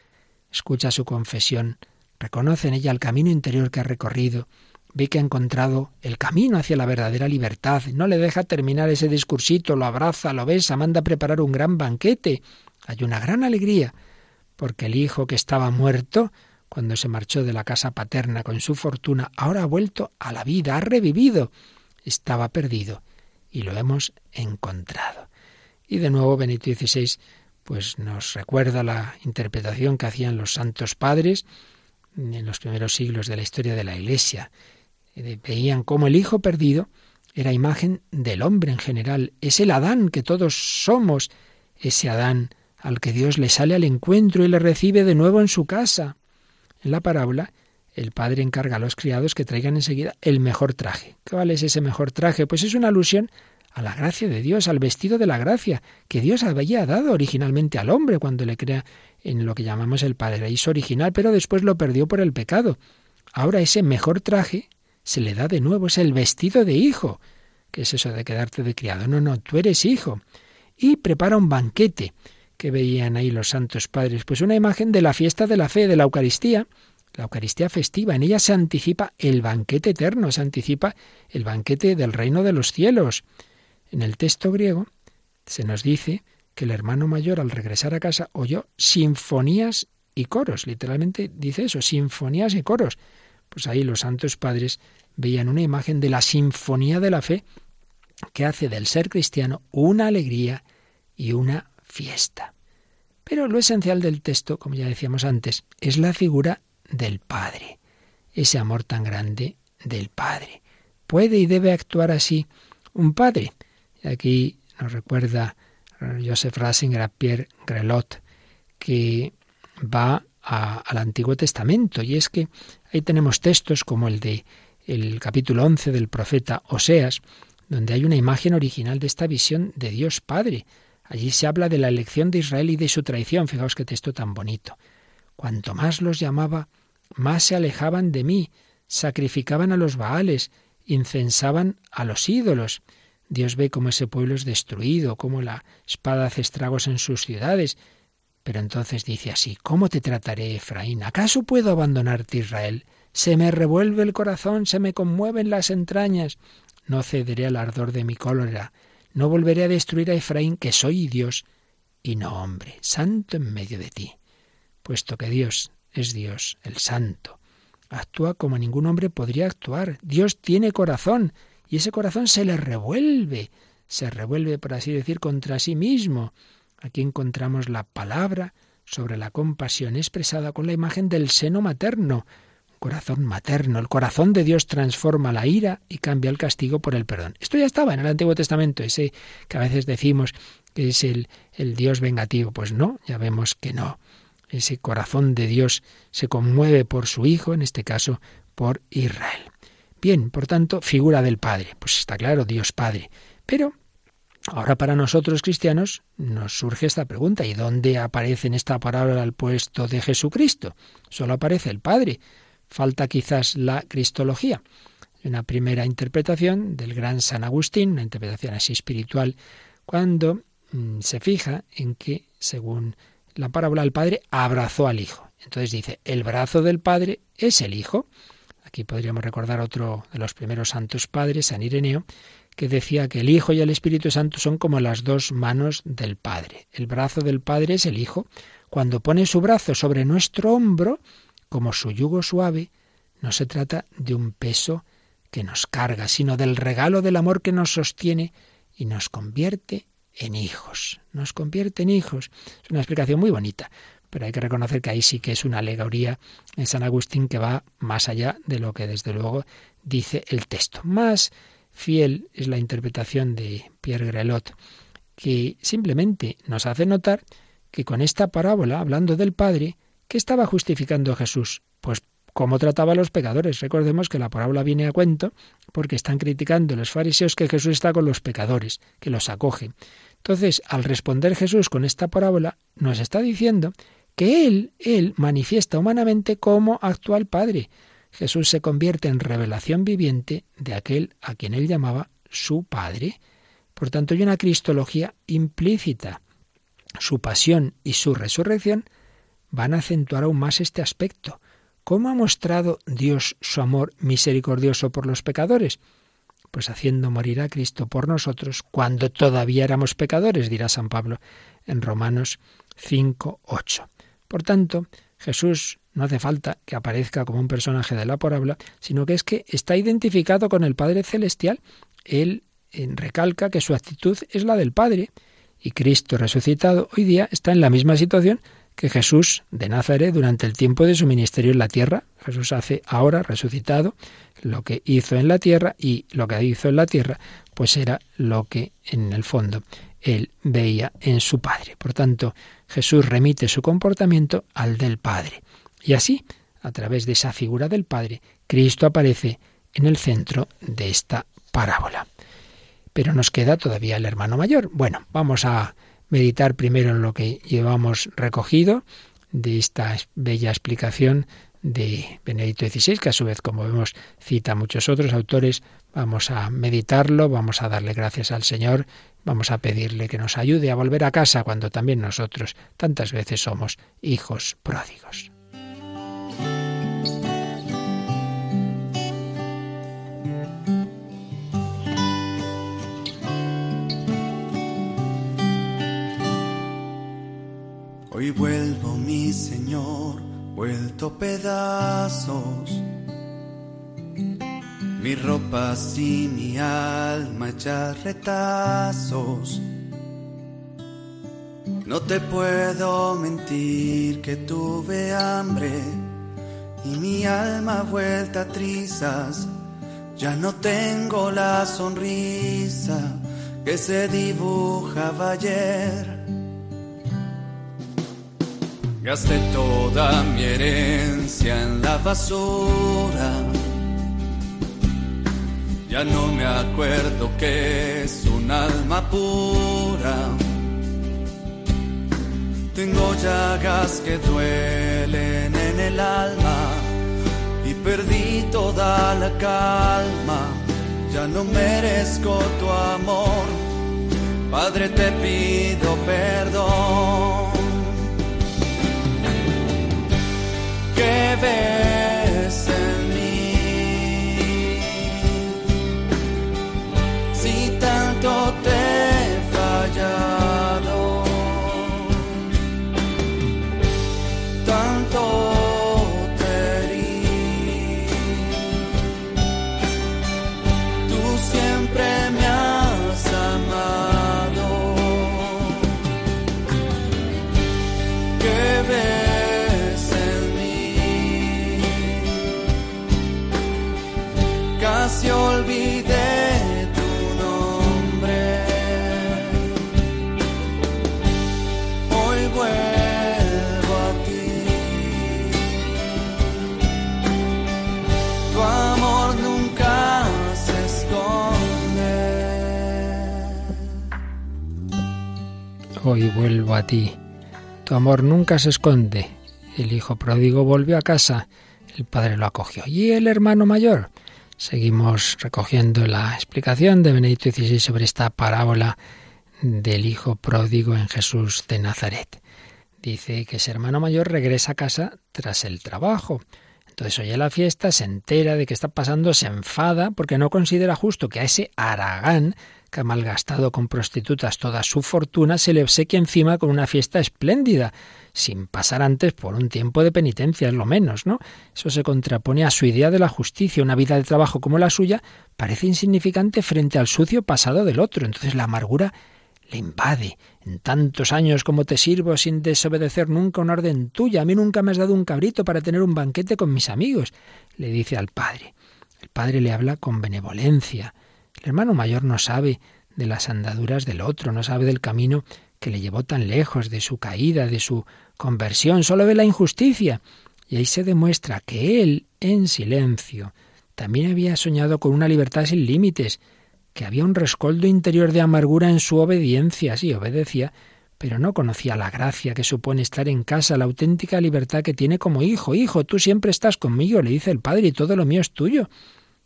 Escucha su confesión, reconoce en ella el camino interior que ha recorrido, ve que ha encontrado el camino hacia la verdadera libertad, no le deja terminar ese discursito, lo abraza, lo besa, manda a preparar un gran banquete. Hay una gran alegría porque el hijo que estaba muerto, cuando se marchó de la casa paterna con su fortuna, ahora ha vuelto a la vida, ha revivido. Estaba perdido y lo hemos encontrado. Y de nuevo Benito XVI pues nos recuerda la interpretación que hacían los santos padres en los primeros siglos de la historia de la Iglesia. Eh, veían cómo el hijo perdido era imagen del hombre en general, es el Adán que todos somos, ese Adán al que Dios le sale al encuentro y le recibe de nuevo en su casa. En la parábola, el padre encarga a los criados que traigan enseguida el mejor traje. ¿Cuál es ese mejor traje? Pues es una alusión a la gracia de Dios, al vestido de la gracia que Dios había dado originalmente al hombre cuando le crea en lo que llamamos el paraíso original, pero después lo perdió por el pecado. Ahora ese mejor traje se le da de nuevo, es el vestido de hijo. ¿Qué es eso de quedarte de criado? No, no, tú eres hijo. Y prepara un banquete que veían ahí los santos padres? Pues una imagen de la fiesta de la fe, de la Eucaristía, la Eucaristía festiva. En ella se anticipa el banquete eterno, se anticipa el banquete del reino de los cielos. En el texto griego se nos dice que el hermano mayor al regresar a casa oyó sinfonías y coros. Literalmente dice eso, sinfonías y coros. Pues ahí los santos padres veían una imagen de la sinfonía de la fe que hace del ser cristiano una alegría y una Pero lo esencial del texto, como ya decíamos antes, es la figura del Padre, ese amor tan grande del Padre. ¿Puede y debe actuar así un Padre? Y aquí nos recuerda Joseph Ratzinger a Pierre Grelot, que va al Antiguo Testamento, y es que ahí tenemos textos como el de el capítulo 11 del profeta Oseas, donde hay una imagen original de esta visión de Dios Padre. Allí se habla de la elección de Israel y de su traición. Fijaos qué texto tan bonito. Cuanto más los llamaba, más se alejaban de mí, sacrificaban a los Baales, incensaban a los ídolos. Dios ve cómo ese pueblo es destruido, cómo la espada hace estragos en sus ciudades. Pero entonces dice así, ¿cómo te trataré, Efraín? ¿Acaso puedo abandonarte, Israel? Se me revuelve el corazón, se me conmueven las entrañas. No cederé al ardor de mi cólera, no volveré a destruir a Efraín, que soy Dios y no hombre, santo en medio de ti. Puesto que Dios es Dios, el santo, actúa como ningún hombre podría actuar. Dios tiene corazón y ese corazón se le revuelve, se revuelve, por así decir, contra sí mismo. Aquí encontramos la palabra sobre la compasión expresada con la imagen del seno materno, corazón materno. El corazón de Dios transforma la ira y cambia el castigo por el perdón. Esto ya estaba en el Antiguo Testamento, ese que a veces decimos que es el, el Dios vengativo. Pues no, ya vemos que no. Ese corazón de Dios se conmueve por su Hijo, en este caso por Israel. Bien, por tanto, figura del Padre. Pues está claro, Dios Padre. Pero ahora para nosotros cristianos nos surge esta pregunta, ¿y dónde aparece en esta parábola el puesto de Jesucristo? Solo aparece el Padre falta quizás la cristología. Una primera interpretación del gran San Agustín, una interpretación así espiritual, cuando mm, se fija en que, según la parábola, el Padre abrazó al Hijo. Entonces dice, el brazo del Padre es el Hijo. Aquí podríamos recordar otro de los primeros santos padres, San Ireneo, que decía que el Hijo y el Espíritu Santo son como las dos manos del Padre. El brazo del Padre es el Hijo. Cuando pone su brazo sobre nuestro hombro, como su yugo suave, no se trata de un peso que nos carga, sino del regalo del amor que nos sostiene y nos convierte en hijos. Nos convierte en hijos. Es una explicación muy bonita, pero hay que reconocer que ahí sí que es una alegoría en San Agustín que va más allá de lo que desde luego dice el texto. Más fiel es la interpretación de Pierre Grelot, que simplemente nos hace notar que con esta parábola, hablando del Padre, ¿Qué estaba justificando Jesús? Pues cómo trataba a los pecadores. Recordemos que la parábola viene a cuento porque están criticando los fariseos que Jesús está con los pecadores, que los acoge. Entonces, al responder Jesús con esta parábola, nos está diciendo que Él, Él manifiesta humanamente cómo actúa el Padre. Jesús se convierte en revelación viviente de aquel a quien Él llamaba su Padre. Por tanto, hay una cristología implícita. Su pasión y su resurrección van a acentuar aún más este aspecto. ¿Cómo ha mostrado Dios su amor misericordioso por los pecadores? Pues haciendo morir a Cristo por nosotros cuando todavía éramos pecadores, dirá San Pablo en Romanos 5, 8. Por tanto, Jesús no hace falta que aparezca como un personaje de la parábola, sino que es que está identificado con el Padre Celestial. Él recalca que su actitud es la del Padre. Y Cristo resucitado hoy día está en la misma situación que Jesús de Nazaret durante el tiempo de su ministerio en la tierra. Jesús hace ahora, resucitado, lo que hizo en la tierra y lo que hizo en la tierra, pues era lo que en el fondo él veía en su Padre. Por tanto, Jesús remite su comportamiento al del Padre. Y así, a través de esa figura del Padre, Cristo aparece en el centro de esta parábola. Pero nos queda todavía el hermano mayor. Bueno, vamos a meditar primero en lo que llevamos recogido de esta bella explicación de Benedicto XVI, que a su vez, como vemos, cita a muchos otros autores. Vamos a meditarlo, vamos a darle gracias al Señor, vamos a pedirle que nos ayude a volver a casa cuando también nosotros tantas veces somos hijos pródigos. Mi Señor vuelto pedazos. Mi ropa y mi alma ya retazos. No te puedo mentir que tuve hambre y mi alma vuelta a trizas. Ya no tengo la sonrisa que se dibujaba ayer. Gasté toda mi herencia en la basura. Ya no me acuerdo que es un alma pura. Tengo llagas que duelen en el alma y perdí toda la calma. Ya no merezco tu amor. Padre, te pido perdón. Que ves vuelvo a ti. Tu amor nunca se esconde. El hijo pródigo volvió a casa. El padre lo acogió. ¿Y el hermano mayor? Seguimos recogiendo la explicación de Benedicto XVI sobre esta parábola del hijo pródigo en Jesús de Nazaret. Dice que ese hermano mayor regresa a casa tras el trabajo. Entonces oye la fiesta, se entera de que está pasando, se enfada porque no considera justo que a ese Aragán, que ha malgastado con prostitutas toda su fortuna, se le obsequia encima con una fiesta espléndida, sin pasar antes por un tiempo de penitencia, es lo menos, ¿no? Eso se contrapone a su idea de la justicia. Una vida de trabajo como la suya parece insignificante frente al sucio pasado del otro. Entonces la amargura le invade. En tantos años como te sirvo sin desobedecer nunca una orden tuya, a mí nunca me has dado un cabrito para tener un banquete con mis amigos, le dice al padre. El padre le habla con benevolencia. El hermano mayor no sabe de las andaduras del otro, no sabe del camino que le llevó tan lejos, de su caída, de su conversión, solo ve la injusticia. Y ahí se demuestra que él, en silencio, también había soñado con una libertad sin límites, que había un rescoldo interior de amargura en su obediencia, sí obedecía, pero no conocía la gracia que supone estar en casa, la auténtica libertad que tiene como hijo. Hijo, tú siempre estás conmigo, le dice el padre, y todo lo mío es tuyo.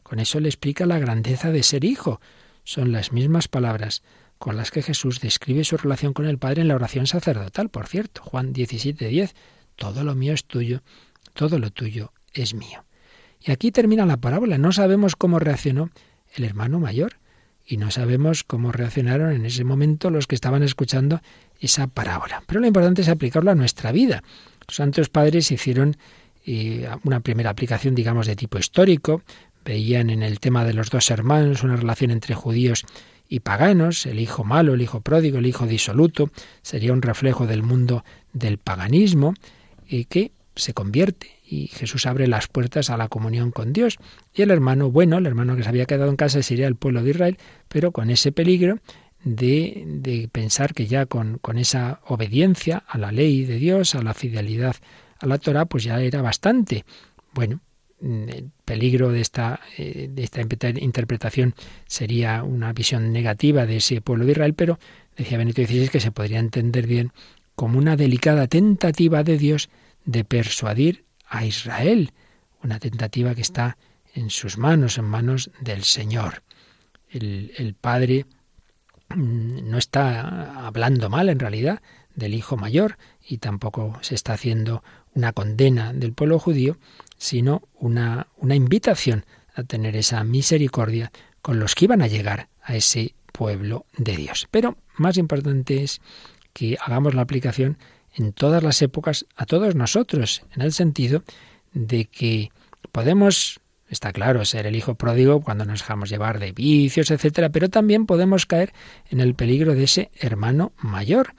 Con eso le explica la grandeza de ser hijo. Son las mismas palabras con las que Jesús describe su relación con el Padre en la oración sacerdotal, por cierto, Juan 17:10. Todo lo mío es tuyo, todo lo tuyo es mío. Y aquí termina la parábola. No sabemos cómo reaccionó el hermano mayor y no sabemos cómo reaccionaron en ese momento los que estaban escuchando esa parábola. Pero lo importante es aplicarlo a nuestra vida. Los santos padres hicieron eh, una primera aplicación, digamos, de tipo histórico. Veían en el tema de los dos hermanos una relación entre judíos y paganos, el hijo malo, el hijo pródigo, el hijo disoluto, sería un reflejo del mundo del paganismo y que se convierte y Jesús abre las puertas a la comunión con Dios. Y el hermano bueno, el hermano que se había quedado en casa, sería el pueblo de Israel, pero con ese peligro de, de pensar que ya con, con, esa obediencia a la ley de Dios, a la fidelidad a la Torah, pues ya era bastante. Bueno, el peligro de esta, de esta interpretación sería una visión negativa de ese pueblo de Israel, pero decía Benito XVI que se podría entender bien como una delicada tentativa de Dios de persuadir a Israel, una tentativa que está en sus manos, en manos del Señor. El, el Padre no está hablando mal en realidad del hijo mayor y tampoco se está haciendo una condena del pueblo judío, sino una, una invitación a tener esa misericordia con los que iban a llegar a ese pueblo de Dios. Pero más importante es que hagamos la aplicación en todas las épocas a todos nosotros, en el sentido de que podemos, está claro, ser el hijo pródigo cuando nos dejamos llevar de vicios, etcétera, pero también podemos caer en el peligro de ese hermano mayor.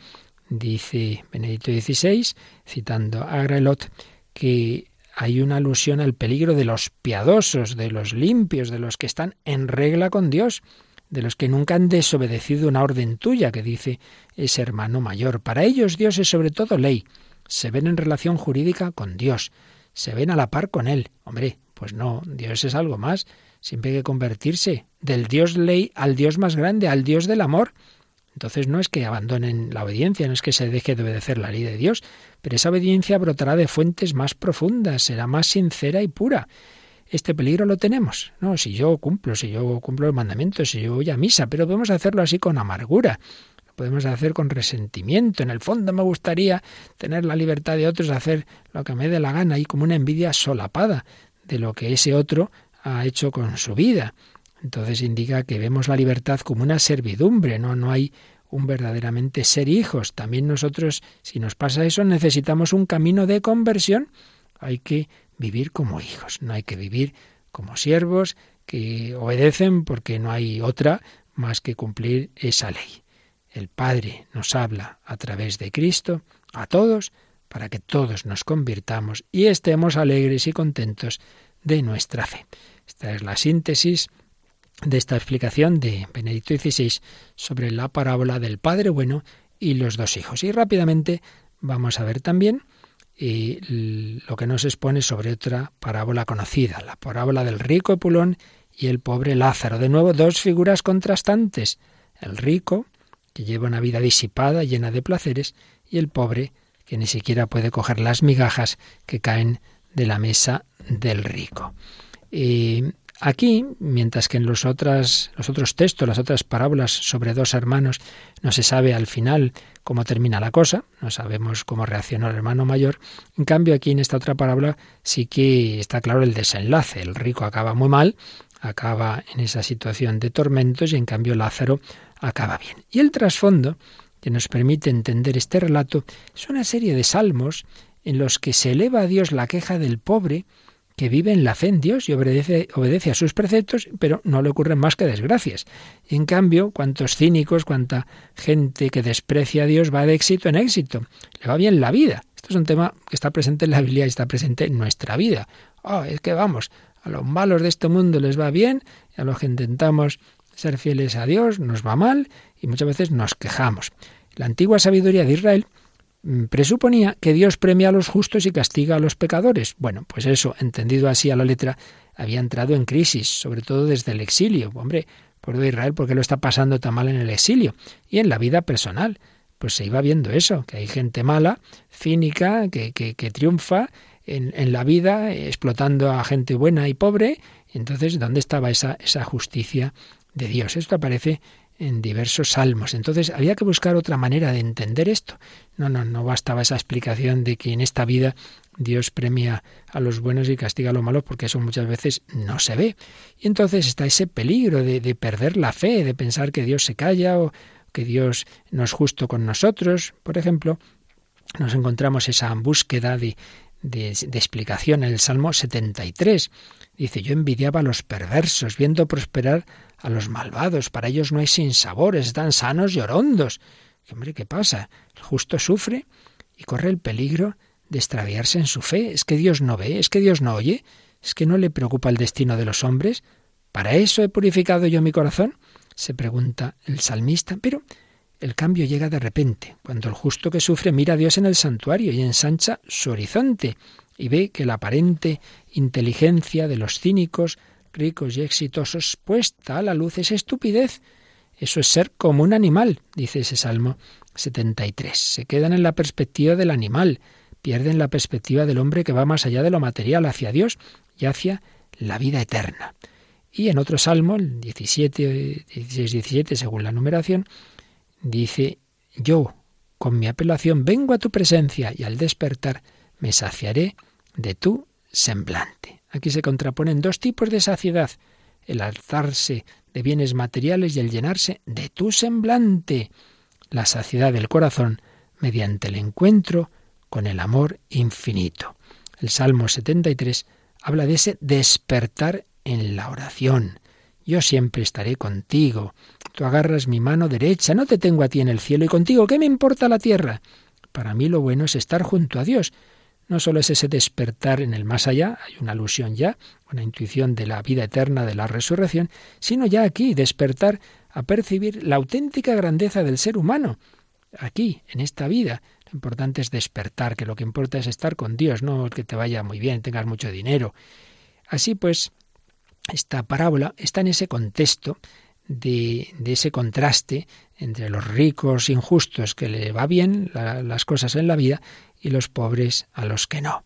Dice Benedicto XVI, citando a Grelot, que hay una alusión al peligro de los piadosos, de los limpios, de los que están en regla con Dios, de los que nunca han desobedecido una orden tuya, que dice ese hermano mayor. Para ellos Dios es sobre todo ley. Se ven en relación jurídica con Dios, se ven a la par con Él. Hombre, pues no, Dios es algo más. Siempre hay que convertirse del Dios ley al Dios más grande, al Dios del amor. Entonces no es que abandonen la obediencia, no es que se deje de obedecer la ley de Dios, pero esa obediencia brotará de fuentes más profundas, será más sincera y pura. Este peligro lo tenemos. No, si yo cumplo, si yo cumplo los mandamientos, si yo voy a misa, pero podemos hacerlo así con amargura. Podemos hacer con resentimiento. En el fondo me gustaría tener la libertad de otros hacer lo que me dé la gana y como una envidia solapada de lo que ese otro ha hecho con su vida. Entonces indica que vemos la libertad como una servidumbre, no, no hay un verdaderamente ser hijos. También nosotros, si nos pasa eso, necesitamos un camino de conversión. Hay que vivir como hijos, no hay que vivir como siervos que obedecen porque no hay otra más que cumplir esa ley. El Padre nos habla a través de Cristo a todos para que todos nos convirtamos y estemos alegres y contentos de nuestra fe. Esta es la síntesis de esta explicación de Benedicto XVI sobre la parábola del Padre bueno y los dos hijos. Y rápidamente vamos a ver también eh, lo que nos expone sobre otra parábola conocida, la parábola del rico Epulón y el pobre Lázaro. De nuevo, dos figuras contrastantes. El rico, que lleva una vida disipada, llena de placeres, y el pobre, que ni siquiera puede coger las migajas que caen de la mesa del rico. Eh, Aquí, mientras que en los, los otros textos, las otras parábolas sobre dos hermanos, no se sabe al final cómo termina la cosa, no sabemos cómo reaccionó el hermano mayor, en cambio aquí en esta otra parábola sí que está claro el desenlace. El rico acaba muy mal, acaba en esa situación de tormentos y en cambio Lázaro acaba bien. Y el trasfondo que nos permite entender este relato es una serie de salmos en los que se eleva a Dios la queja del pobre, que vive en la fe en Dios y obedece, obedece a sus preceptos, pero no le ocurren más que desgracias. En cambio, cuántos cínicos, cuánta gente que desprecia a Dios va de éxito en éxito, le va bien la vida. Esto es un tema que está presente en la Biblia y está presente en nuestra vida. Oh, es que vamos, a los malos de este mundo les va bien, y a los que intentamos ser fieles a Dios nos va mal y muchas veces nos quejamos. La antigua sabiduría de Israel presuponía que Dios premia a los justos y castiga a los pecadores. Bueno, pues eso, entendido así a la letra, había entrado en crisis, sobre todo desde el exilio. Hombre, por Israel, ¿por qué lo está pasando tan mal en el exilio? Y en la vida personal. Pues se iba viendo eso, que hay gente mala, cínica, que, que, triunfa en, en, la vida, explotando a gente buena y pobre. Entonces, ¿dónde estaba esa, esa justicia de Dios? Esto aparece en diversos salmos. Entonces había que buscar otra manera de entender esto. No, no, no bastaba esa explicación de que en esta vida Dios premia a los buenos y castiga a los malos, porque eso muchas veces no se ve. Y entonces está ese peligro de, de perder la fe, de pensar que Dios se calla o que Dios no es justo con nosotros. Por ejemplo, nos encontramos esa búsqueda de, de, de, explicación en el Salmo 73. Dice, yo envidiaba a los perversos, viendo prosperar a los malvados. Para ellos no hay sinsabores, están sanos y orondos. Hombre, ¿qué pasa? El justo sufre y corre el peligro de extraviarse en su fe. Es que Dios no ve, es que Dios no oye, es que no le preocupa el destino de los hombres. ¿Para eso he purificado yo mi corazón? se pregunta el salmista, pero el cambio llega de repente, cuando el justo que sufre mira a Dios en el santuario y ensancha su horizonte y ve que la aparente inteligencia de los cínicos ricos y exitosos, puesta a la luz es estupidez. Eso es ser como un animal, dice ese Salmo 73. Se quedan en la perspectiva del animal, pierden la perspectiva del hombre que va más allá de lo material, hacia Dios y hacia la vida eterna. Y en otro salmo, el 17, 16, 17, según la numeración, dice, yo, con mi apelación, vengo a tu presencia y al despertar me saciaré de tu semblante. Aquí se contraponen dos tipos de saciedad, el alzarse de bienes materiales y el llenarse de tu semblante. La saciedad del corazón mediante el encuentro con el amor infinito. El Salmo 73 habla de ese despertar en la oración. Yo siempre estaré contigo. Tú agarras mi mano derecha, no te tengo a ti en el cielo y contigo, ¿qué me importa la tierra? Para mí lo bueno es estar junto a Dios. No solo es ese despertar en el más allá, hay una alusión ya, una intuición de la vida eterna, de la resurrección, sino ya aquí, despertar a percibir la auténtica grandeza del ser humano, aquí, en esta vida. Lo importante es despertar, que lo que importa es estar con Dios, no que te vaya muy bien, tengas mucho dinero. Así pues, esta parábola está en ese contexto de, ese contraste entre los ricos injustos que le va bien las cosas en la vida y los pobres a los que no.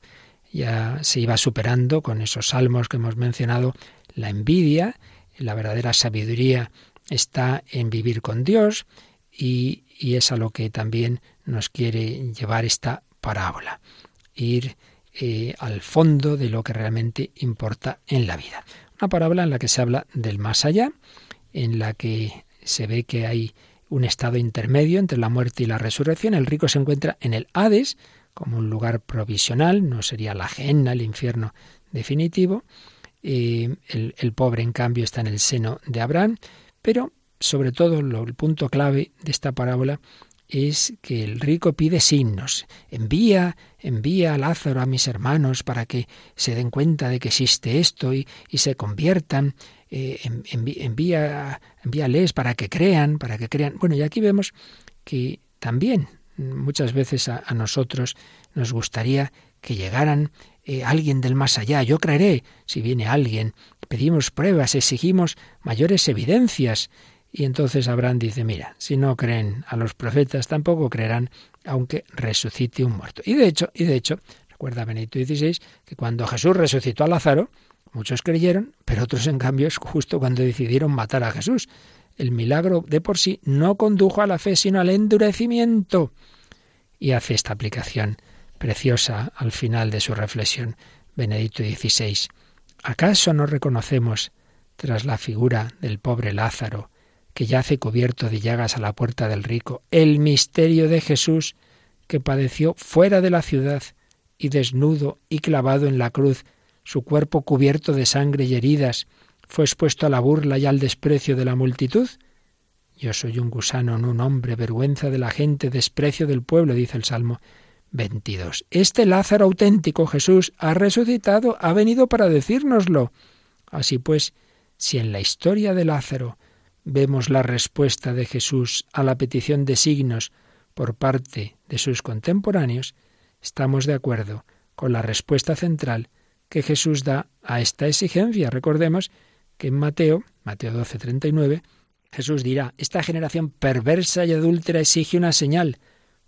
Ya se iba superando con esos salmos que hemos mencionado la envidia, la verdadera sabiduría está en vivir con Dios y, es a lo que también nos quiere llevar esta parábola, ir eh, al fondo de lo que realmente importa en la vida. Una parábola en la que se habla del más allá, en la que se ve que hay un estado intermedio entre la muerte y la resurrección. El rico se encuentra en el Hades como un lugar provisional, no sería la Gehenna, el infierno definitivo. Eh, el, el, pobre, en cambio, está en el seno de Abraham, pero sobre todo lo, el punto clave de esta parábola es que el rico pide signos. Envía, envía a Lázaro a mis hermanos para que se den cuenta de que existe esto y, y se conviertan. Eh, envía, envíales para que crean, para que crean. Bueno, y aquí vemos que también muchas veces a, nosotros nos gustaría que llegaran eh, alguien del más allá. Yo creeré si viene alguien. Pedimos pruebas, exigimos mayores evidencias. Y entonces Abraham dice, mira, si no creen a los profetas, tampoco creerán, aunque resucite un muerto. Y de hecho, y de hecho, recuerda Benedicto XVI, que cuando Jesús resucitó a Lázaro, muchos creyeron, pero otros en cambio es <laughs> justo cuando decidieron matar a Jesús. El milagro de por sí no condujo a la fe, sino al endurecimiento. Y hace esta aplicación preciosa al final de su reflexión, Benedicto XVI. ¿Acaso no reconocemos, tras la figura del pobre Lázaro, que yace cubierto de llagas a la puerta del rico, el misterio de Jesús que padeció fuera de la ciudad y desnudo y clavado en la cruz, su cuerpo cubierto de sangre y heridas, fue expuesto a la burla y al desprecio de la multitud? Yo soy un gusano, no un hombre, vergüenza de la gente, desprecio del pueblo, dice el Salmo 22. Este Lázaro auténtico, Jesús, ha resucitado, ha venido para decírnoslo. Así pues, si en la historia de Lázaro vemos la respuesta de Jesús a la petición de signos por parte de sus contemporáneos, estamos de acuerdo con la respuesta central que Jesús da a esta exigencia. Recordemos que en Mateo, Mateo 12, 39, Jesús dirá, esta generación perversa y adúltera exige una señal,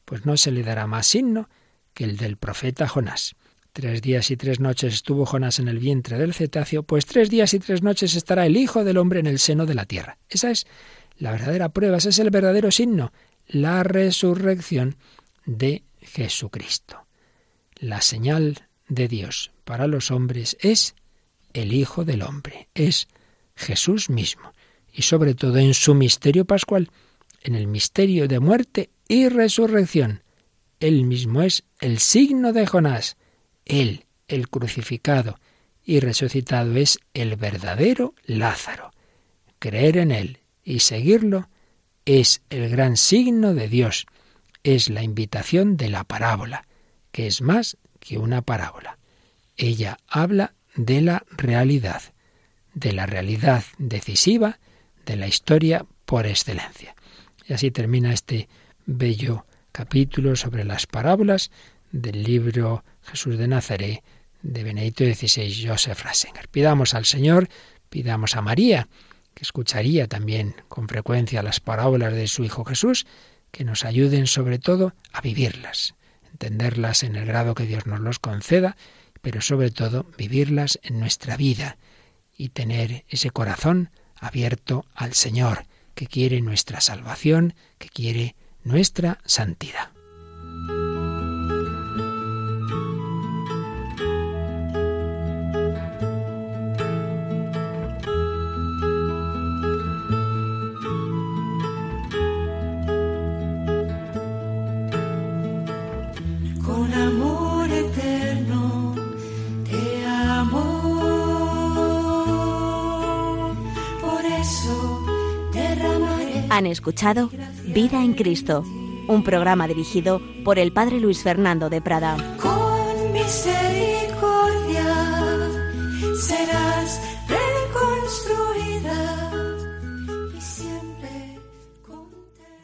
pues no se le dará más signo que el del profeta Jonás. Tres días y tres noches estuvo Jonás en el vientre del cetáceo, pues tres días y tres noches estará el Hijo del Hombre en el seno de la tierra. Esa es la verdadera prueba, ese es el verdadero signo, la resurrección de Jesucristo. La señal de Dios para los hombres es el Hijo del Hombre, es Jesús mismo, y sobre todo en su misterio pascual, en el misterio de muerte y resurrección. Él mismo es el signo de Jonás, él, el crucificado y resucitado, es el verdadero Lázaro. Creer en Él y seguirlo es el gran signo de Dios, es la invitación de la parábola, que es más que una parábola. Ella habla de la realidad, de la realidad decisiva de la historia por excelencia. Y así termina este bello capítulo sobre las parábolas del libro Jesús de Nazaret de Benedicto XVI, Joseph Ratzinger. Pidamos al Señor, pidamos a María, que escucharía también con frecuencia las parábolas de su Hijo Jesús, que nos ayuden sobre todo a vivirlas, entenderlas en el grado que Dios nos los conceda, pero sobre todo vivirlas en nuestra vida y tener ese corazón abierto al Señor, que quiere nuestra salvación, que quiere nuestra santidad. Han escuchado Vida en Cristo, un programa dirigido por el Padre Luis Fernando de Prada.